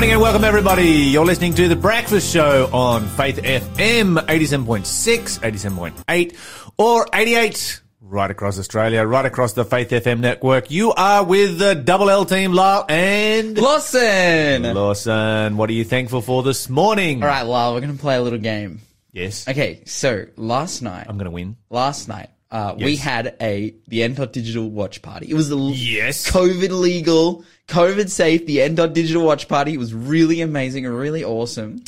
morning and welcome everybody. You're listening to The Breakfast Show on Faith FM 87.6, 87.8 or 88 right across Australia, right across the Faith FM network. You are with the Double L team, Lyle and Lawson! Lawson. What are you thankful for this morning? All right, Lyle, we're going to play a little game. Yes. Okay, so last night, I'm going to win. last night, uh, we had a the Dot Digital watch party. It was a Yes. COVID legal, COVID safe. The N Dot Digital watch party. It was really amazing and really awesome.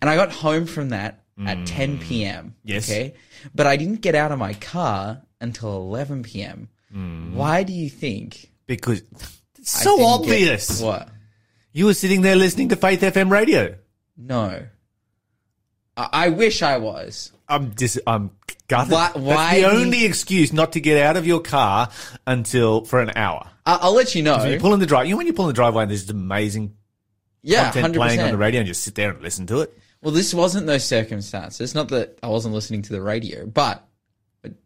And I got home from that at 10 p.m. Mm. Yes. Okay, but I didn't get out of my car until 11 p.m. Mm. Why do you think? Because it's so didn't get- obvious. what? You were sitting there listening to Faith FM radio. No. I, I wish I was. I'm just, I'm gutted. Why- That's why the do you- only excuse not to get out of your car until for an hour. I, I'll let you know. You pull in the drive. You know when you pull in the driveway and there's this amazing yeah, content 100%. playing on the radio and just sit there and listen to it. Well, this wasn't those circumstances. Not that I wasn't listening to the radio, but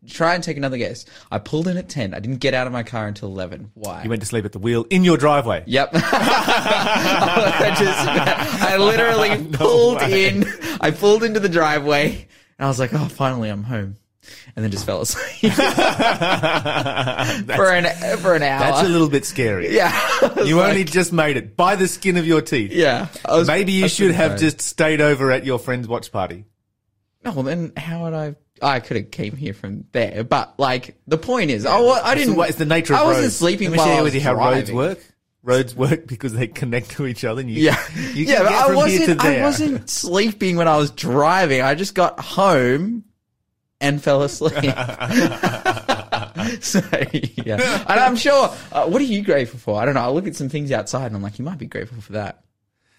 try and take another guess. I pulled in at 10. I didn't get out of my car until 11. Why? You went to sleep at the wheel in your driveway. Yep. I just, I literally pulled way. in, I pulled into the driveway and I was like, oh, finally I'm home. And then just fell asleep for an, for an hour. That's a little bit scary. yeah. You like- only just made it by the skin of your teeth. yeah. Was- Maybe you should have tired. just stayed over at your friend's watch party. No, well then how would I? I could have came here from there, but like the point is, oh, well, I didn't. way- it's the nature of I roads. wasn't sleeping Let me while share with you how roads driving. work. Roads work because they connect to each other. And you, Yeah, you yeah, can but get I from here to wasn't. I wasn't sleeping when I was driving. I just got home and fell asleep. so yeah, and I'm sure. Uh, what are you grateful for? I don't know. I look at some things outside and I'm like, you might be grateful for that.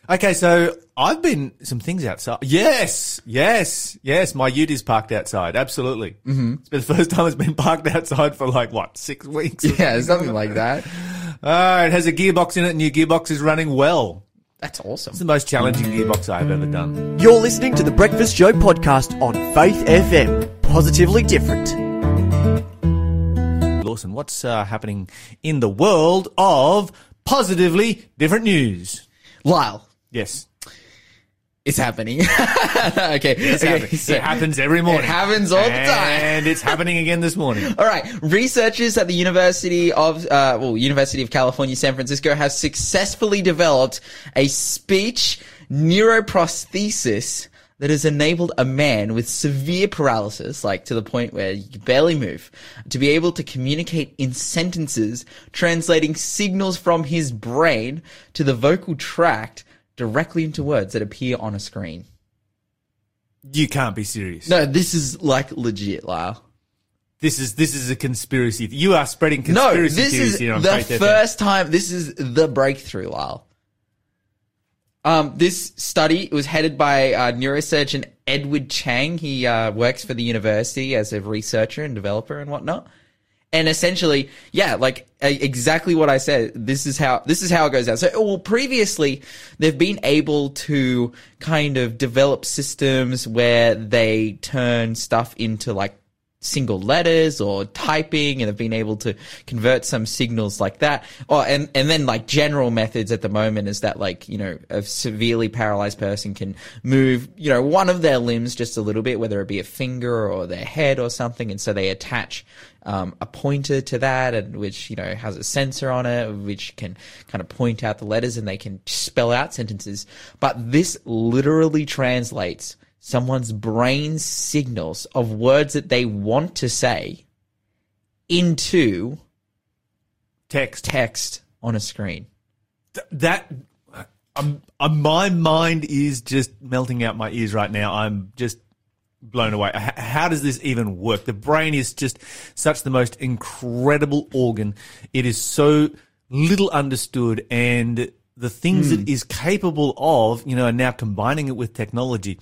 Okay, so I've been some things outside. Yes, yes, yes. My ute is parked outside. Absolutely. Mm-hmm. It's been the first time it's been parked outside for like what six weeks. Yeah, something like that. Uh, it has a gearbox in it, and your gearbox is running well. That's awesome. It's the most challenging gearbox I've ever done. You're listening to the Breakfast Show podcast on Faith FM. Positively different. Lawson, what's uh, happening in the world of positively different news? Lyle, Yes, it's happening. okay, it's okay, happening. so- it happens every morning. It happens all the time. and it's happening again this morning. All right, researchers at the University of uh, well, University of California, San Francisco, have successfully developed a speech neuroprosthesis that has enabled a man with severe paralysis, like to the point where you can barely move, to be able to communicate in sentences, translating signals from his brain to the vocal tract directly into words that appear on a screen. You can't be serious. No, this is like legit, Lyle. This is this is a conspiracy. You are spreading No, conspiracy this theories is here on the Faith FM. first time. This is the breakthrough, Lyle. Um, this study was headed by uh, neurosurgeon Edward Chang. He uh, works for the university as a researcher and developer and whatnot. And essentially, yeah, like exactly what I said. This is how this is how it goes out. So, well, previously they've been able to kind of develop systems where they turn stuff into like single letters or typing and have been able to convert some signals like that. Or and and then like general methods at the moment is that like, you know, a severely paralyzed person can move, you know, one of their limbs just a little bit, whether it be a finger or their head or something, and so they attach um, a pointer to that, and which you know has a sensor on it, which can kind of point out the letters, and they can spell out sentences. But this literally translates someone's brain signals of words that they want to say into text. text on a screen. Th- that um, uh, my mind is just melting out my ears right now. I'm just blown away. How does this even work? The brain is just such the most incredible organ. It is so little understood and the things it is capable of, you know, and now combining it with technology.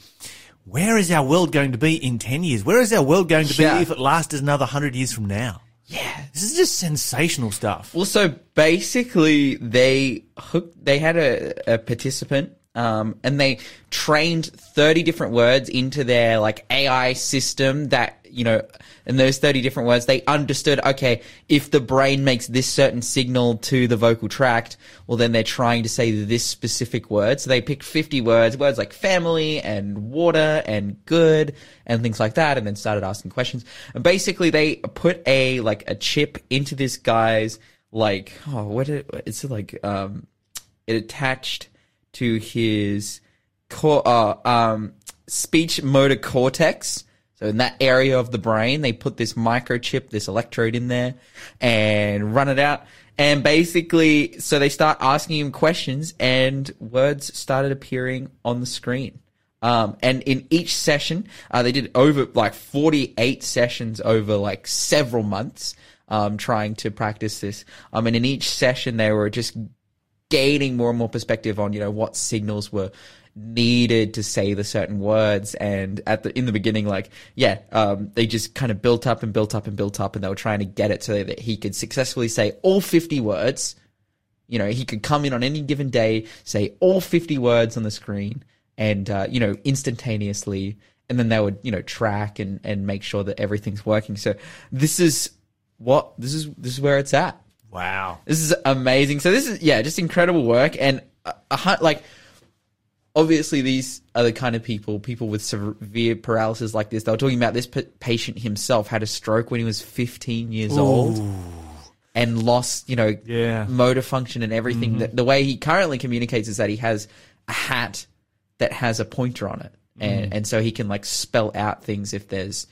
Where is our world going to be in 10 years? Where is our world going to be if it lasts another 100 years from now? Yeah. This is just sensational stuff. Well, so basically, they hooked. They had a, a participant Um, and they trained 30 different words into their like AI system that, you know, and those 30 different words, they understood, okay, if the brain makes this certain signal to the vocal tract, well, then they're trying to say this specific word. So they picked 50 words, words like family and water and good and things like that, and then started asking questions. And basically they put a, like, a chip into this guy's, like, oh, what, it, it's like, um, it attached to his core, uh, um, speech motor cortex. So in that area of the brain, they put this microchip, this electrode in there and run it out. And basically, so they start asking him questions and words started appearing on the screen. Um, and in each session, uh, they did over like 48 sessions over like several months, um, trying to practice this. Um, and in each session, they were just gaining more and more perspective on, you know, what signals were needed to say the certain words. And at the, in the beginning, like, yeah, um, they just kind of built up and built up and built up and they were trying to get it so that he could successfully say all 50 words. You know, he could come in on any given day, say all 50 words on the screen and, uh, you know, instantaneously. And then they would, you know, track and, and make sure that everything's working. So this is what, this is, this is where it's at. Wow. This is amazing. So this is yeah, just incredible work and a, a, like obviously these are the kind of people people with severe paralysis like this. They were talking about this p- patient himself had a stroke when he was 15 years old and lost, you know, Yeah. motor function and everything. Mm-hmm. The, the way he currently communicates is that he has a hat that has a pointer on it. And, mm. and so he can like spell out things if there's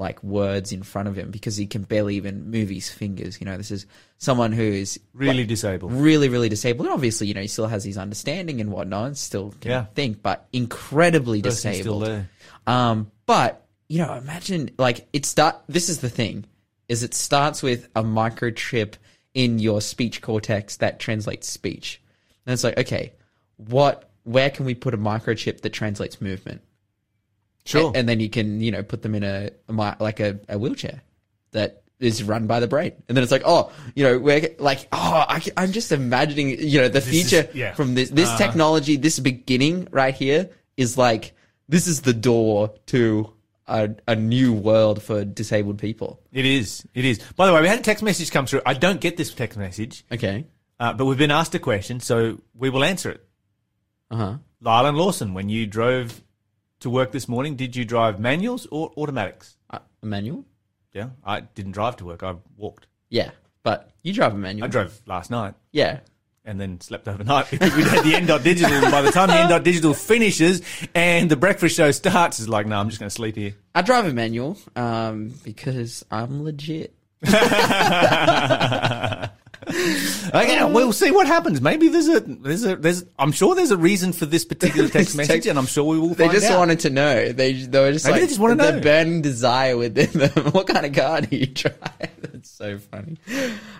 like words in front of him because he can barely even move his fingers. You know, this is someone who is Really disabled. really, really disabled. And obviously, you know, he still has his understanding and whatnot, and still can Yeah. think, but incredibly Person's still disabled. there. Um, but you know, imagine like it start. This is the thing: is it starts with a microchip in your speech cortex that translates speech, and it's like, okay, what? Where can we put a microchip that translates movement? Sure. A- and then you can you know put them in a, like a, a wheelchair that is run by the brain, and then it's like, oh, you know, we're like, oh, I, am just imagining, you know, the is- future yeah. from this this technology, this beginning right here is like this is the door to a, a new world for disabled people. It is. It is. By the way, we had a text message come through. I don't get this text message, Okay. uh, but we've been asked a question, so we will answer it. Uh huh. Lyle and Lawson, when you drove to work this morning, did you drive manuals or automatics? Uh, a manual. Yeah, I didn't drive to work. I walked. Yeah, but you drive a manual. I drove last night Yeah. and then slept overnight because we had the N dot digital. And by the time the N dot digital finishes and the breakfast show starts, it's like, no, I'm just going to sleep here. I drive a manual um, because I'm legit. Okay, we'll see what happens. Maybe there's a there's a there's. I'm sure there's a reason for this particular text message, text- and I'm sure we will. They just out. wanted to know. They they were just Maybe like they just wanna the know. burning desire within them. what kind of car do you drive? That's so funny.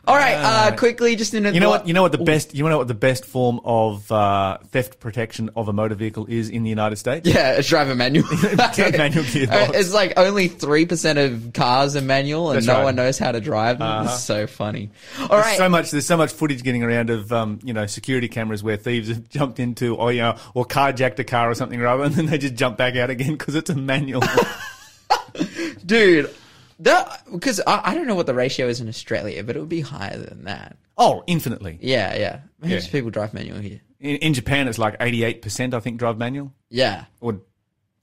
All right, uh, quickly, just in a You know what? You know what the best. You know what the best form of uh, theft protection of a motor vehicle is in the United States. Yeah, it's drive a manual. Manual gearbox. Uh, It's like only three percent of cars are manual, and That's no right. one knows how to drive them. Uh-huh. It's so funny. All There's right, so much. There's so much footage getting around of um, you know security cameras where thieves have jumped into or you know or carjacked a car or something or other, and then they just jump back out again because it's a manual. dude. That because I, I don't know what the ratio is in Australia, but it would be higher than that. oh, infinitely. Yeah, yeah. Maybe Yeah. people drive manual here. In, in Japan, it's like 88 percent. I think drive manual Yeah, or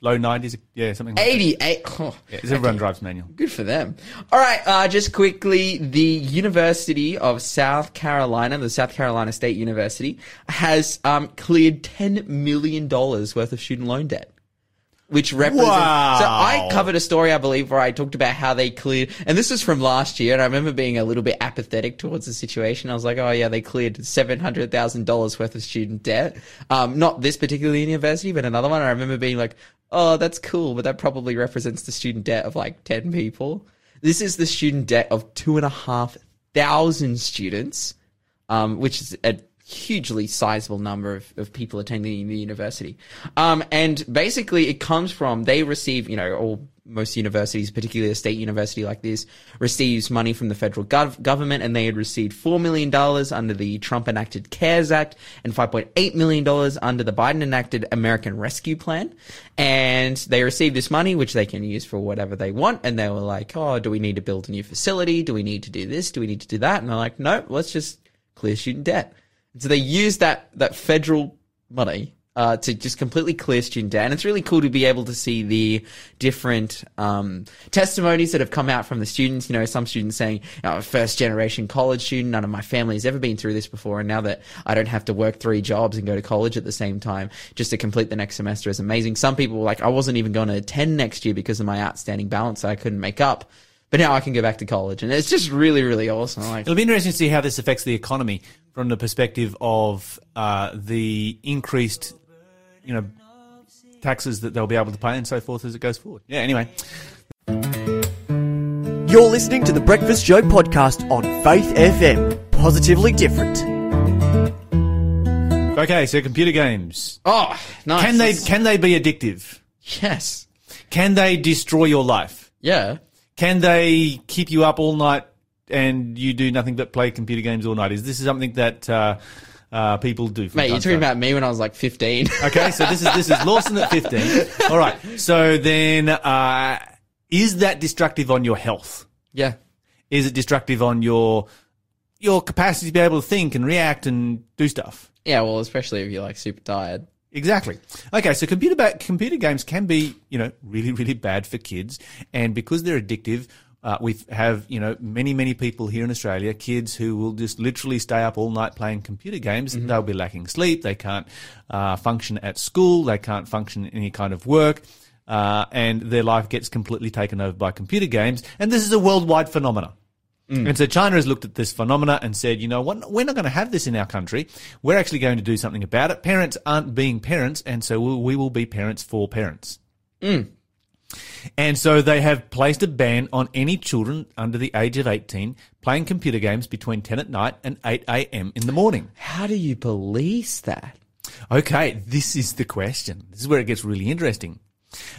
low 90s. Yeah, something. Like that. eighty-eight. Oh, Yeah, 'cause everyone drives manual. Good for them. All right, uh, just quickly, the University of South Carolina, the South Carolina State University, has um, cleared ten million dollars worth of student loan debt. Which represents. Wow. So I covered a story, I believe, where I talked about how they cleared, and this was from last year, and I remember being a little bit apathetic towards the situation. I was like, oh yeah, they cleared seven hundred thousand dollars worth of student debt. Um, not this particular university, but another one. I remember being like, oh, that's cool, but that probably represents the student debt of like ten people. This is the student debt of two and a half thousand students, um, which is a hugely sizable number of, of people attending the university. Um, and basically it comes from, they receive, you know, all, most universities, particularly a state university like this, receives money from the federal gov- government and they had received $4 million under the Trump enacted CARES Act and $5.8 million under the Biden enacted American Rescue Plan. And they received this money, which they can use for whatever they want. And they were like, oh, do we need to build a new facility? Do we need to do this? Do we need to do that? And they're like, no, let's just clear student debt. So they use that, that federal money uh, to just completely clear student debt. And it's really cool to be able to see the different um, testimonies that have come out from the students. You know, some students saying, I'm first generation college student. None of my family has ever been through this before. And now that I don't have to work three jobs and go to college at the same time just to complete the next semester is amazing. Some people were like, I wasn't even going to attend next year because of my outstanding balance that I couldn't make up. But now I can go back to college. And it's just really, really awesome. Like, It'll be interesting to see how this affects the economy from the perspective of uh, the increased, you know, taxes that they'll be able to pay and so forth as it goes forward. Yeah. Anyway, You're listening to the Breakfast Show podcast on Faith FM. Positively different. okay. So computer games oh, nice. can they That's- can they be addictive? Yes. Can they destroy your life? Yeah. Can they keep you up all night and you do nothing but play computer games all night? Is this something that uh, uh, people do? Mate, you're talking time? about me when I was like 15. Okay, so this is this is Lawson at fifteen. All right. So then, uh, is that destructive on your health? yeah. Is it destructive on your your capacity to be able to think and react and do stuff? Yeah, well, especially if you're like super tired. Exactly. Okay, so computer ba- computer games can be, you know, really really bad for kids, and because they're addictive, uh, we have, you know, many many people here in Australia, kids who will just literally stay up all night playing computer games. They'll be lacking sleep. They can't uh, function at school. They can't function in any kind of work. Uh, and their life gets completely taken over by computer games. And this is a worldwide phenomenon. And so China has looked at this phenomena and said, you know what, we're not going to have this in our country. We're actually going to do something about it. Parents aren't being parents, and so we we will be parents for parents. And so they have placed a ban on any children under the age of 18 playing computer games between 10 at night and 8 a.m. in the morning. How do you police that? Okay, this is the question. This is where it gets really interesting.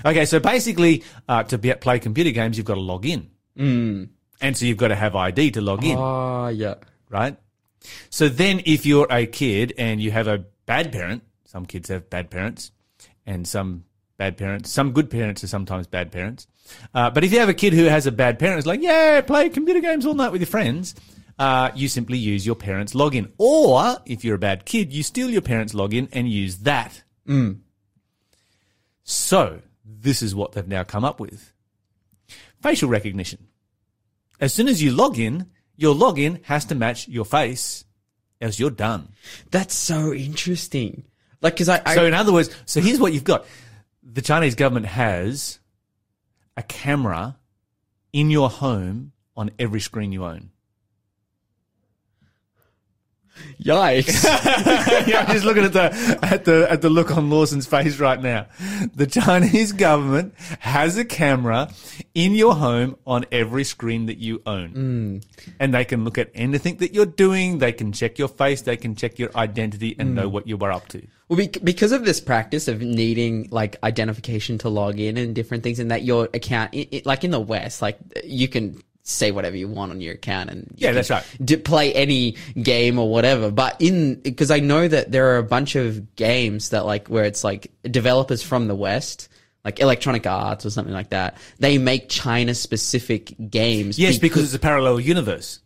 Okay, so basically, uh, to be, play computer games, you've got to log in. Mm. And so you've got to have ID to log in, Oh, yeah. right? So then if you're a kid and you have a bad parent, some kids have bad parents and some bad parents, some good parents are sometimes bad parents. Uh, but if you have a kid who has a bad parent, it's like, yeah, play computer games all night with your friends. Uh, you simply use your parents' login. Or if you're a bad kid, you steal your parents' login and use that. So this is what they've now come up with. Facial recognition. As soon as you log in, your login has to match your face, else you're done. That's so interesting. Like, cause I, I So in other words, so here's what you've got. The Chinese government has a camera in your home on every screen you own. Yikes. yeah, I'm just looking at the at the at the look on Lawson's face right now. The Chinese government has a camera in your home on every screen that you own, hmm. and they can look at anything that you're doing. They can check your face. They can check your identity and know hmm. what you are up to. well, because of this practice of needing like identification to log in and different things, and that your account, i i like in the West, like you can say whatever you want on your account and you Yeah, that's right. d- play any game or whatever. But in because I know that there are a bunch of games that like where it's like developers from the West. Like Electronic Arts or something like that. They make China specific games. Yes, because it's a parallel universe.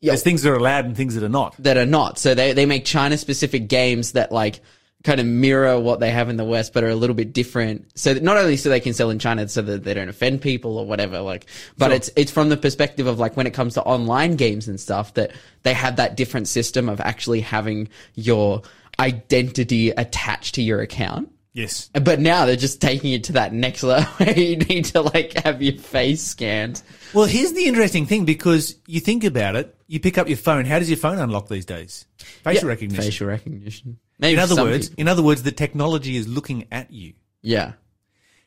Yeah. There's things that are allowed and things that are not. that are not. So they, they make China specific games that like kind of mirror what they have in the West, but are a little bit different. So not only so they can sell in China so that they don't offend people or whatever, like, but Sure. it's, it's from the perspective of like when it comes to online games and stuff that they have that different system of actually having your identity attached to your account. Yes. But now they're just taking it to that next level where you need to like have your face scanned. Well, here's the interesting thing because you think about it, you pick up your phone. How does your phone unlock these days? Facial Yeah, recognition. Facial recognition. Maybe in other words, people- in other words, the technology is looking at you. yeah.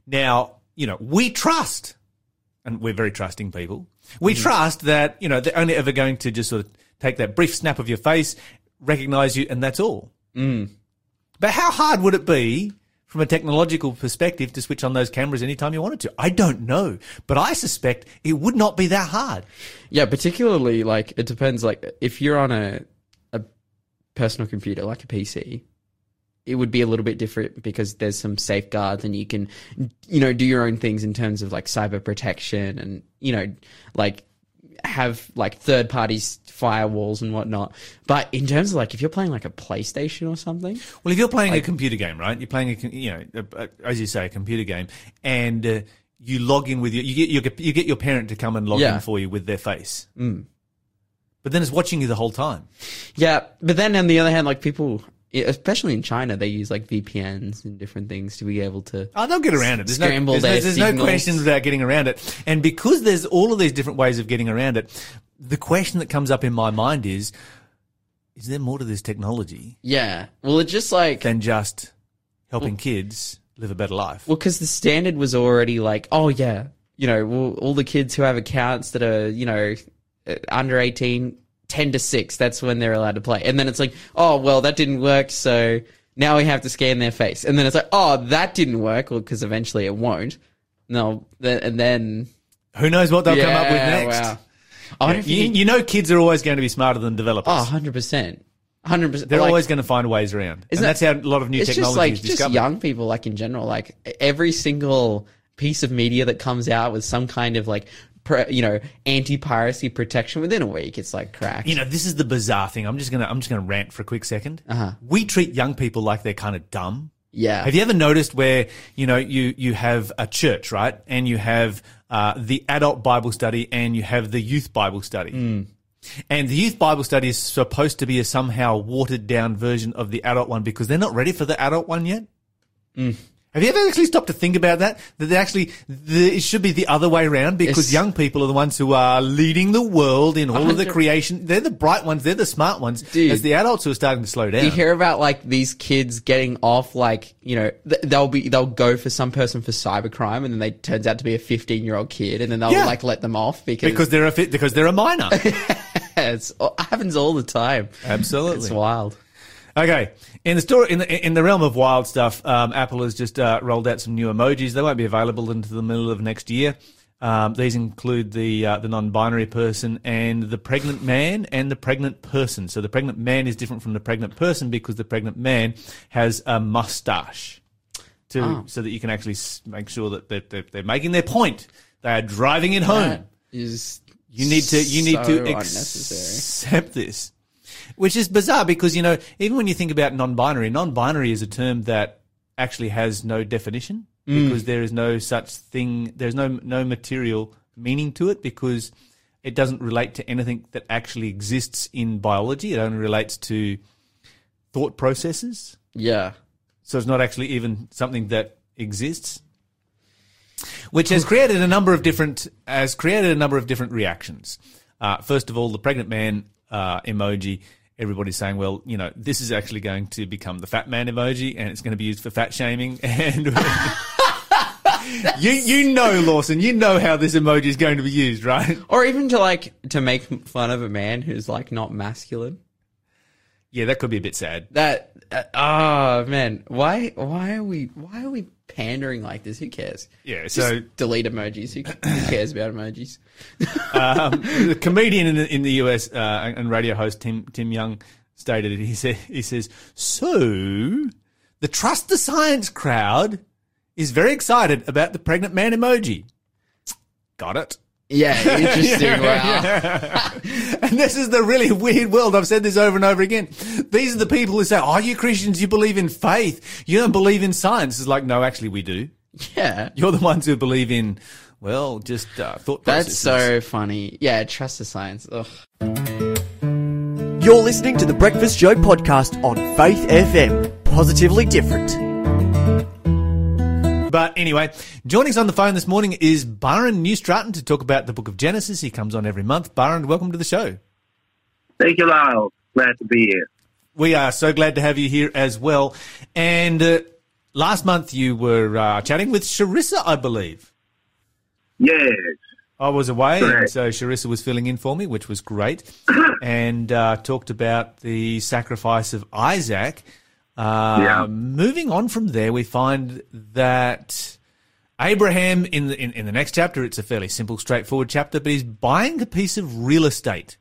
Now, you know, we trust, and we're very trusting people. We trust that, you know, they're only ever going to just sort of take that brief snap of your face, recognize you, and that's all. Mm. But how hard would it be from a technological perspective to switch on those cameras anytime you wanted to? I don't know, but I suspect it would not be that hard. Yeah, particularly like it depends. Like if you're on a personal computer like a PC, it would be a little bit different because there's some safeguards and you can, you know, do your own things in terms of like cyber protection and you know, like have like third parties firewalls and whatnot. But in terms of like if you're playing like a PlayStation or something, Well, if you're playing a computer game, right? You're playing a, you know, a, a, as you say, a computer game, and uh, you log in with your, you get your, you get your parent to come and log Yeah. in for you with their face. Mm. But then it's watching you the whole time. Yeah, but then on the other hand, like people, especially in China, they use like VPNs and different things to be able to. Oh, they'll get around it. There's no, Scramble there's, no, their there's no questions about getting around it. And because there's all of these different ways of getting around it, the question that comes up in my mind is, is there more to this technology Yeah, well, it's just like than just helping kids live a better life? well, because the standard was already like, oh yeah, you know, all the kids who have accounts that are you know Uh, under 18, 10 to six, that's when they're allowed to play, and then it's like, oh well, that didn't work, so now we have to scan their face, and then it's like, oh, that didn't work, well, because eventually it won't. No, then and then Who knows what they'll come up with next? Wow. I You, you, you know kids are always going to be smarter than developers. Oh, 100%. 100%. They're like, always going to find ways around. And that's that- how a lot of new technology just like is just discovered. young people, like in general, like every single piece of media that comes out with some kind of like, you know, anti-piracy protection within a week, it's like cracked. You know, this is the bizarre thing. I'm just gonna I'm just gonna rant for a quick 2nd Uh-huh. We treat young people like they're kind of dumb. yeah. Have you ever noticed where you know you you have a church, right, and you have uh, the adult Bible study and you have the youth Bible study, Mm. and the youth Bible study is supposed to be a somehow watered down version of the adult one because they're not ready for the adult one yet. Mm. Have you ever actually stopped to think about that? That they actually, the, it should be the other way around because young people are the ones who are leading the world in all of the creation. They're the bright ones. They're the smart ones. Dude. As the adults who are starting to slow down. you hear about like these kids getting off like you know th- they'll be they'll go for some person for cybercrime and then they turns out to be a 15 year old kid and then they'll Yeah. like let them off because, because they're a fit, because they're a minor. it's, it happens all the time Absolutely. it's wild Okay, in the story, in the in the realm of wild stuff, um, Apple has just uh, rolled out some new emojis. They won't be available until the middle of next year. Um, these include the uh, the non-binary person and the pregnant man and the pregnant person. So the pregnant man is different from the pregnant person because the pregnant man has a mustache, to Oh. so that you can actually make sure that they're, they're, they're making their point. They are driving it home. That is You need to you need so to accept this, which is bizarre because you know even when you think about non-binary, non-binary is a term that actually has no definition Mm. because there is no such thing. There's no no material meaning to it because it doesn't relate to anything that actually exists in biology. It only relates to thought processes. yeah So it's not actually even something that exists. Which has created a number of different has created a number of different reactions. Uh, first of all, the pregnant man uh, emoji. Everybody's saying, well, you know, this is actually going to become the fat man emoji, and it's going to be used for fat shaming. And you you know, Lawson, you know how this emoji is going to be used, right? Or even to like to make fun of a man who's like not masculine. Yeah, that could be a bit sad. That uh, oh man, why why are we why are we pandering like this? Who cares? Yeah, Just so delete emojis. Who, who cares about emojis? um, the comedian in the, in the US uh, and radio host Tim Tim Young stated it. He said he says so. The trust the science crowd is very excited about the pregnant man emoji. Got it. Yeah, interesting. Wow. And this is the really weird world. I've said this over and over again. These are the people who say, "Oh, you Christians, you believe in faith. You don't believe in science." It's like, no, actually, we do. Yeah, You're the ones who believe in, well, just uh, thought that's processes. so funny. Yeah, trust the science. Ugh. You're listening to the Breakfast Show podcast on Faith FM. Positively different. But anyway, joining us on the phone this morning is Byron New Stratton to talk about the book of Genesis. He comes on every month. Byron, welcome to the show. Thank you, Lyle. Glad to be here. We are so glad to have you here as well. And uh, last month you were uh, chatting with Sharissa, I believe. Yes, I was away, and so Sharissa was filling in for me, which was great, and uh, talked about the sacrifice of Isaac. Uh, Yeah. Moving on from there, we find that Abraham in the in, in the next chapter, it's a fairly simple, straightforward chapter, but he's buying a piece of real estate.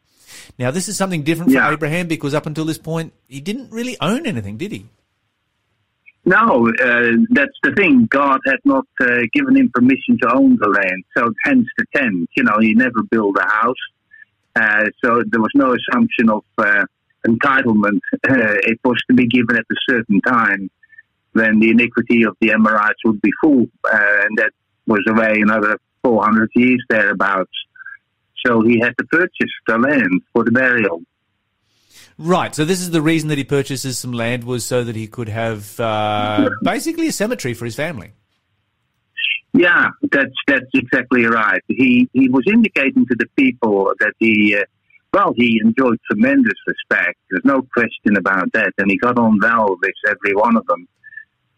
Now, this is something different for Abraham because up until this point, he didn't really own anything, did he? No, uh, that's the thing. God had not uh, given him permission to own the land, so hence the tent. You know, he never built a house, uh, so there was no assumption of uh, entitlement. Uh, it was to be given at a certain time when the iniquity of the Amorites would be full, uh, and that was away another 400 years thereabouts. So he had to purchase the land for the burial. Right. So this is the reason that he purchases some land was so that he could have uh, basically a cemetery for his family. Yeah, that's that's exactly right. He he was indicating to the people that he, uh, well, he enjoyed tremendous respect. There's no question about that, and he got on well with every one of them.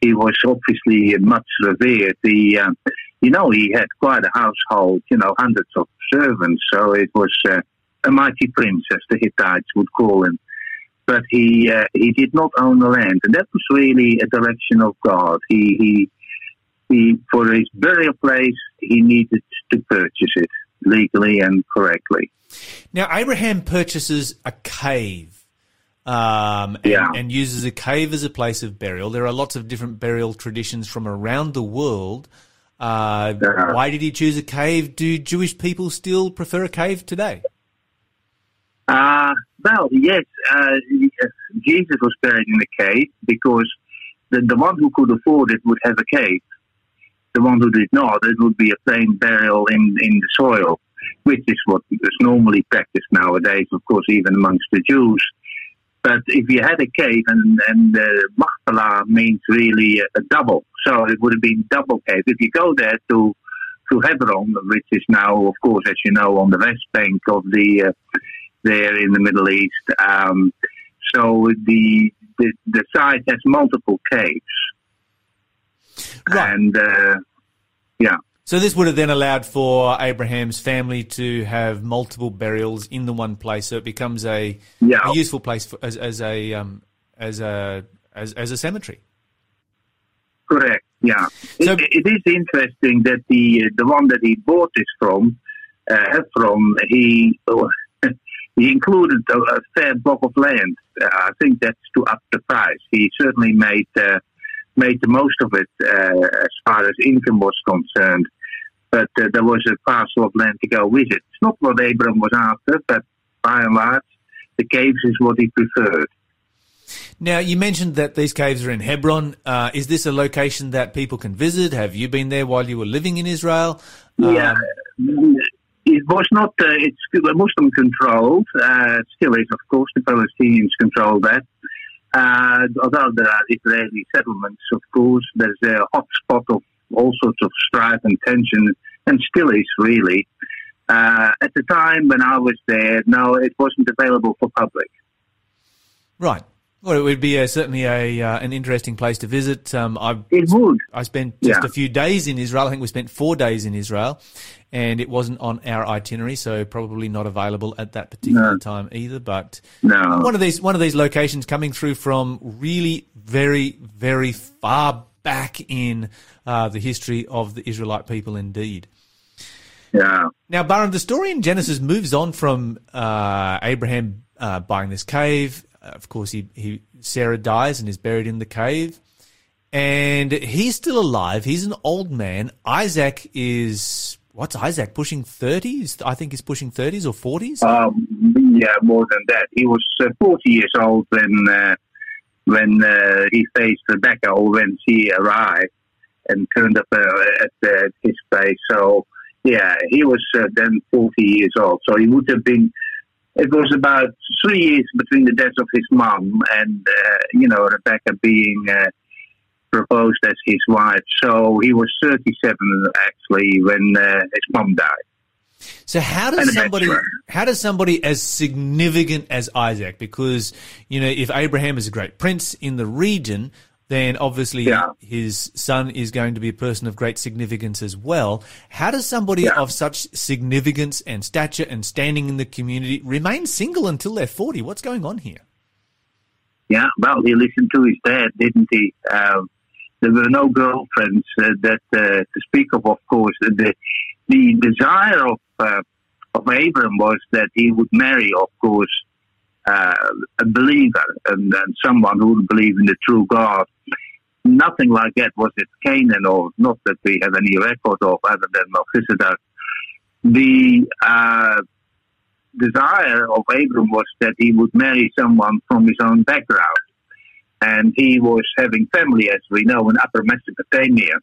He was obviously much revered. He, uh, you know, he had quite a household. You know, hundreds of servants. So it was uh, a mighty prince, as the Hittites would call him. But he uh, he did not own the land, and that was really a direction of God. He he he for his burial place he needed to purchase it legally and correctly. Now, Abraham purchases a cave um, and, Yeah. and uses a cave as a place of burial. There are lots of different burial traditions from around the world. Uh, Yeah. why did he choose a cave? Do Jewish people still prefer a cave today? Uh, well, yes, uh, Jesus was buried in a cave because the, the one who could afford it would have a cave. The one who did not, it would be a plain burial in, in the soil, which is what is normally practiced nowadays, of course, even amongst the Jews. But if you had a cave, and, and uh, Machpelah means really a, a double, so it would have been double cave. If you go there to to Hebron, which is now, of course, as you know, on the west bank of the uh, there in the Middle East. Um, so the, the the site has multiple caves, Right. and uh, yeah, So this would have then allowed for Abraham's family to have multiple burials in the one place, so it becomes a, Yeah. a useful place for, as, as a um, as a as, as a cemetery. correct. Yeah, So- it, it is interesting that the the one that he bought this from, uh, from he he included a, a fair block of land. Uh, I think that's to up the price. He certainly made. Uh, made the most of it uh, as far as income was concerned. But uh, there was a parcel of land to go with it. It's not what Abram was after, but by and large, the caves is what he preferred. Now you mentioned that these caves are in Hebron. Uh, is this a location that people can visit? Have you been there while you were living in Israel? Yeah. Um, It was not, uh, it's Muslim controlled, uh, still is, of course, the Palestinians control that. Uh, although there are Israeli settlements, of course, there's a hot spot of all sorts of strife and tension, and still is really. Uh, at the time when I was there, no, it wasn't available for public. right. Well, it would be a, certainly a uh, an interesting place to visit. Um, I It would. I spent just Yeah. a few days in Israel. I think we spent four days in Israel, and it wasn't on our itinerary, so probably not available at that particular No. time either. But No. one of these one of these locations coming through from really very very far back in uh, the history of the Israelite people, indeed. Yeah. Now, Baron, the story in Genesis moves on from uh, Abraham uh, buying this cave. Uh, of course, he, he Sarah dies and is buried in the cave, and he's still alive. He's an old man. Isaac is what's Isaac pushing thirties? I think he's pushing thirties or forties. Um, yeah, more than that. He was uh, 40 years old when uh, when uh, he faced Rebecca, or when she arrived and turned up uh, at, uh, at his place. So, yeah, he was uh, then 40 years old. So he would have been. It was about three years between the death of his mom and uh, you know Rebecca being uh, proposed as his wife. So he was 37 actually when uh, his mom died. So how does somebody how does somebody as significant as Isaac because you know if Abraham is a great prince in the region then obviously Yeah. his son is going to be a person of great significance as well. How does somebody Yeah. of such significance and stature and standing in the community remain single until they're 40? What's going on here? Yeah, well, he listened to his dad, didn't he? Um, there were no girlfriends uh, that uh, to speak of. Of course, the the desire of uh, of Abram was that he would marry, of course, a believer and, and someone who would believe in the true God. Nothing like that was at Canaan, or not that we have any record of, other than Melchizedek. The uh, desire of Abram was that he would marry someone from his own background. And he was having family, as we know, in Upper Mesopotamia.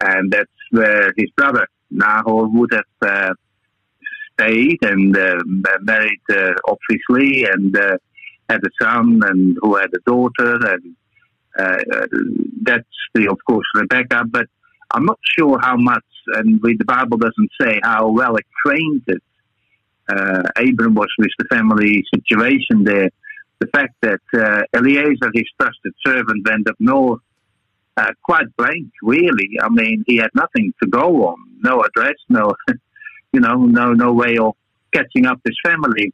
And that's where his brother Nahor would have uh, stayed and uh, married, uh, obviously, and uh, had a son and who had a daughter. And that's, the, of course, Rebecca. But I'm not sure how much, and we, the Bible doesn't say how well acquainted uh, Abram was with the family situation there. The fact that uh, Eliezer, his trusted servant, went up north uh, quite blank, really. I mean, he had nothing to go on, no address, no, you know, no no way of catching up his family.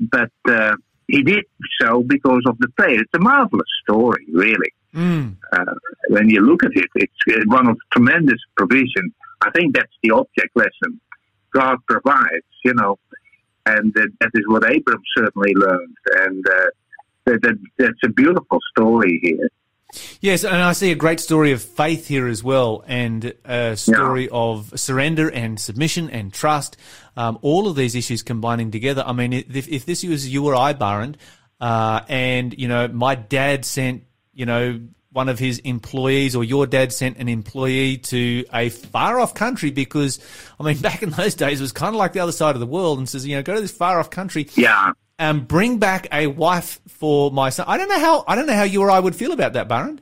But uh, he did so because of the faith. It's a marvelous story, really. Mm. Uh, when you look at it, it's uh, one of tremendous provision. I think that's the object lesson. God provides, you know, and uh, that is what Abram certainly learned. And uh, that, that, that's a beautiful story here. Yes, and I see a great story of faith here as well, and a story of surrender and submission and trust. Um, all of these issues combining together. I mean, if, if this was you or I, Barend, uh, and you know, my dad sent, you know, one of his employees, or your dad sent an employee to a far off country because, I mean, back in those days, it was kind of like the other side of the world, and says, you know, go to this far off country Yeah. And bring back a wife for my son. I don't know how I don't know how you or I would feel about that, Baron.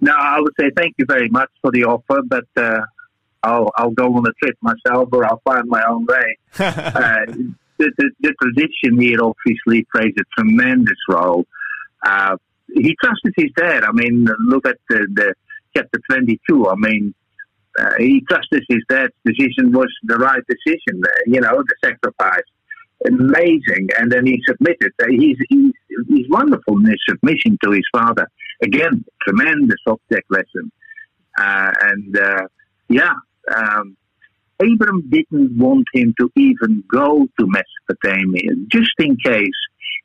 No, I would say thank you very much for the offer, but uh, I'll, I'll go on a trip myself or I'll find my own way. uh, the, the, the tradition here obviously plays a tremendous role. Uh, he trusted his dad. I mean, look at the, the chapter 22. I mean, uh, he trusted his dad's decision was the right decision, you know, the sacrifice. Amazing. And then he submitted. He's, he's, he's wonderful in his submission to his father. Again, tremendous object lesson. Uh, and uh, yeah, um, Abram didn't want him to even go to Mesopotamia, just in case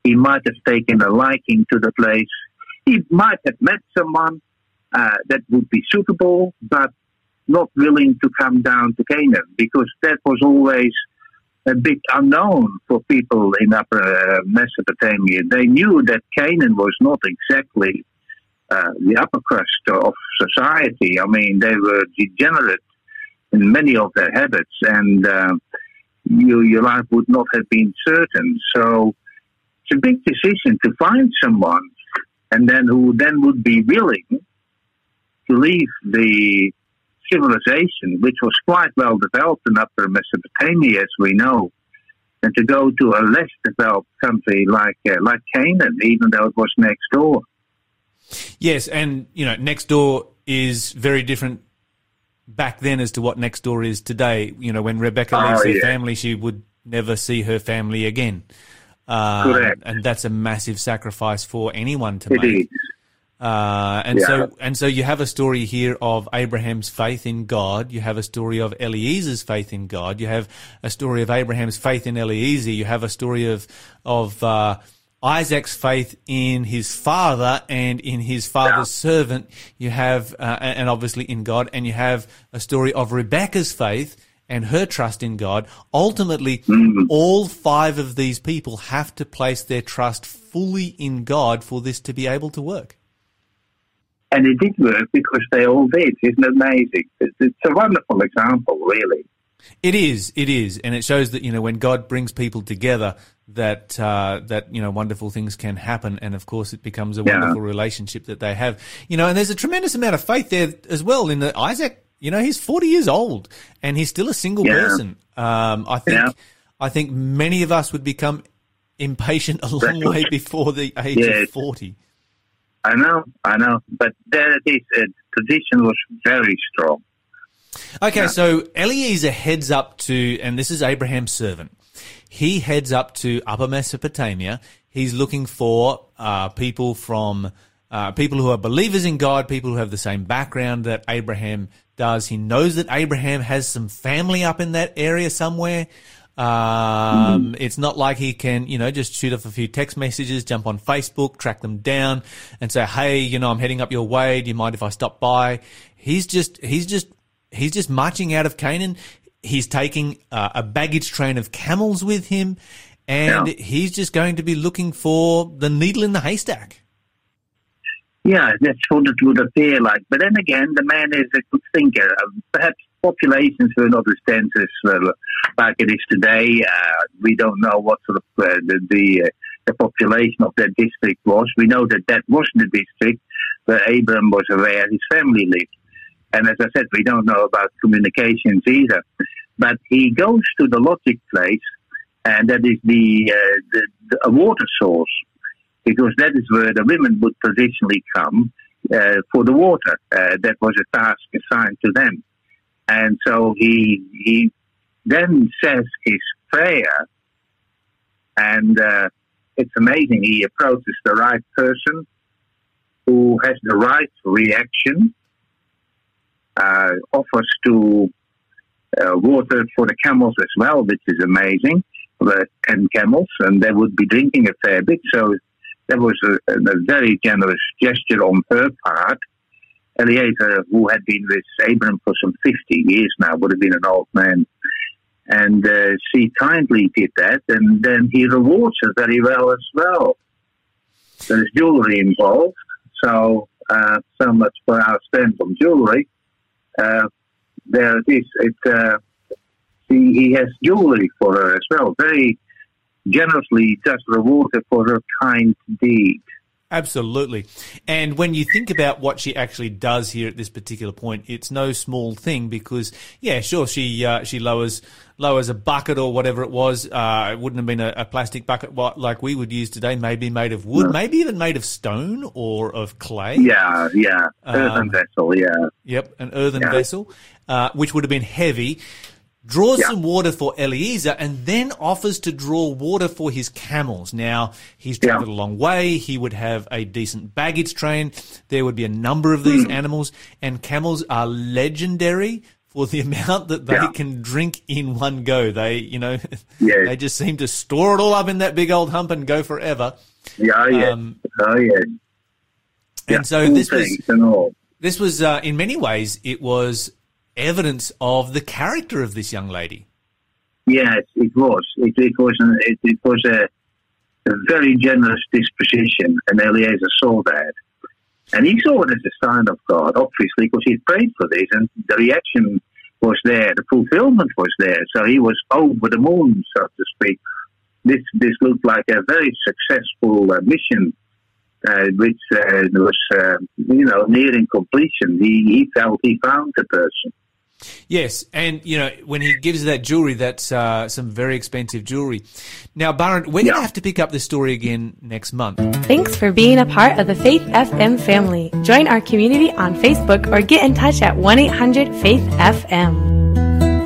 he might have taken a liking to the place. He might have met someone uh, that would be suitable, but not willing to come down to Canaan because that was always a bit unknown for people in Upper uh, Mesopotamia. They knew that Canaan was not exactly uh, the upper crust of society. I mean, they were degenerate in many of their habits, and uh, you, your life would not have been certain. So it's a big decision to find someone, and then who then would be willing to leave the civilization, which was quite well developed in Upper Mesopotamia, as we know, and to go to a less developed country like uh, like Canaan, even though it was next door. Yes, and you know, next door is very different back then as to what next door is today. You know, when Rebecca Oh, leaves her yeah. family, she would never see her family again. Um, Correct. And that's a massive sacrifice for anyone to It make. is. Uh, and Yeah. so, and so you have a story here of Abraham's faith in God. You have a story of Eliezer's faith in God. You have a story of Abraham's faith in Eliezer. You have a story of, of, uh, Isaac's faith in his father and in his father's servant. You have, uh, and obviously in God. And you have a story of Rebecca's faith and her trust in God. Ultimately, all five of these people have to place their trust fully in God for this to be able to work. And it did work because they all did. Isn't it amazing? It's, it's a wonderful example, really. It is, it is, and it shows that you know when God brings people together, that uh, that you know wonderful things can happen, and of course it becomes a Yeah. wonderful relationship that they have. You know, and there's a tremendous amount of faith there as well. In that Isaac, you know, he's 40 years old and he's still a single Yeah. person. Um, I think, Yeah. I think many of us would become impatient a long way before the age of 40. I know, I know, but there it is. Tradition was very strong. Okay, so Eliezer heads up to, and this is Abraham's servant. He heads up to Upper Mesopotamia. He's looking for uh, people from uh, people who are believers in God, people who have the same background that Abraham does. He knows that Abraham has some family up in that area somewhere. Um, It's not like he can, you know, just shoot off a few text messages, jump on Facebook, track them down, and say, "Hey, you know, I'm heading up your way. Do you mind if I stop by?" He's just, he's just, he's just marching out of Canaan. He's taking uh, a baggage train of camels with him, and Yeah. he's just going to be looking for the needle in the haystack. Yeah, that's what it would appear like. But then again, the man is a good thinker. Uh, Perhaps populations were not as dense as uh, like it is today. Uh, we don't know what sort of uh, the the, uh, the population of that district was. We know that that wasn't the district where Abram was where his family lived. And as I said, we don't know about communications either. But he goes to the logic place, and that is the, uh, the, the a water source because that is where the women would traditionally come uh, for the water. That was a task assigned to them. And so he he then says his prayer, and uh, it's amazing. He approaches the right person who has the right reaction, uh, offers to uh, water for the camels as well, which is amazing. The ten camels, and they would be drinking a fair bit. So that was a, a very generous gesture on her part. Eliezer, who had been with Abram for some 50 years now, would have been an old man. And uh, she kindly did that, and then he rewards her very well as well. There's jewelry involved, so uh, so much for our stand on jewelry. Uh, there it is. It, uh, he, he has jewelry for her as well. Very generously just reward her for her kind deed. Absolutely. And when you think about what she actually does here at this particular point, it's no small thing because, yeah, sure, she uh, she lowers lowers a bucket or whatever it was. Uh, it wouldn't have been a, a plastic bucket like we would use today. Maybe made of wood, maybe even made of stone or of clay. Yeah, yeah. Earthen Um, vessel, yeah. Yep, an earthen Yeah. vessel, uh, which would have been heavy. Draws Yeah. some water for Eliezer and then offers to draw water for his camels. Now, he's traveled Yeah. a long way. He would have a decent baggage train. There would be a number of these animals, and camels are legendary for the amount that they Yeah. can drink in one go. They, you know, they just seem to store it all up in that big old hump and go forever. Yeah, yeah. Um, oh, yeah. And so this was things and all. this was uh, in many ways it was evidence of the character of this young lady. Yes, it was. It, it was. An, it, it was a, a very generous disposition, and Eliezer saw that, and he saw it as a sign of God, obviously, because he prayed for this, and the reaction was there, the fulfillment was there. So he was over the moon, so to speak. This this looked like a very successful uh, mission, uh, which uh, was uh, you know nearing completion. He he felt he found the person. Yes, and you know when he gives that jewelry, that's uh, some very expensive jewelry. Now, Baron, we're going to have to pick up this story again next month. Thanks for being a part of the Faith FM family. Join our community on Facebook or get in touch at 1 800 Faith FM.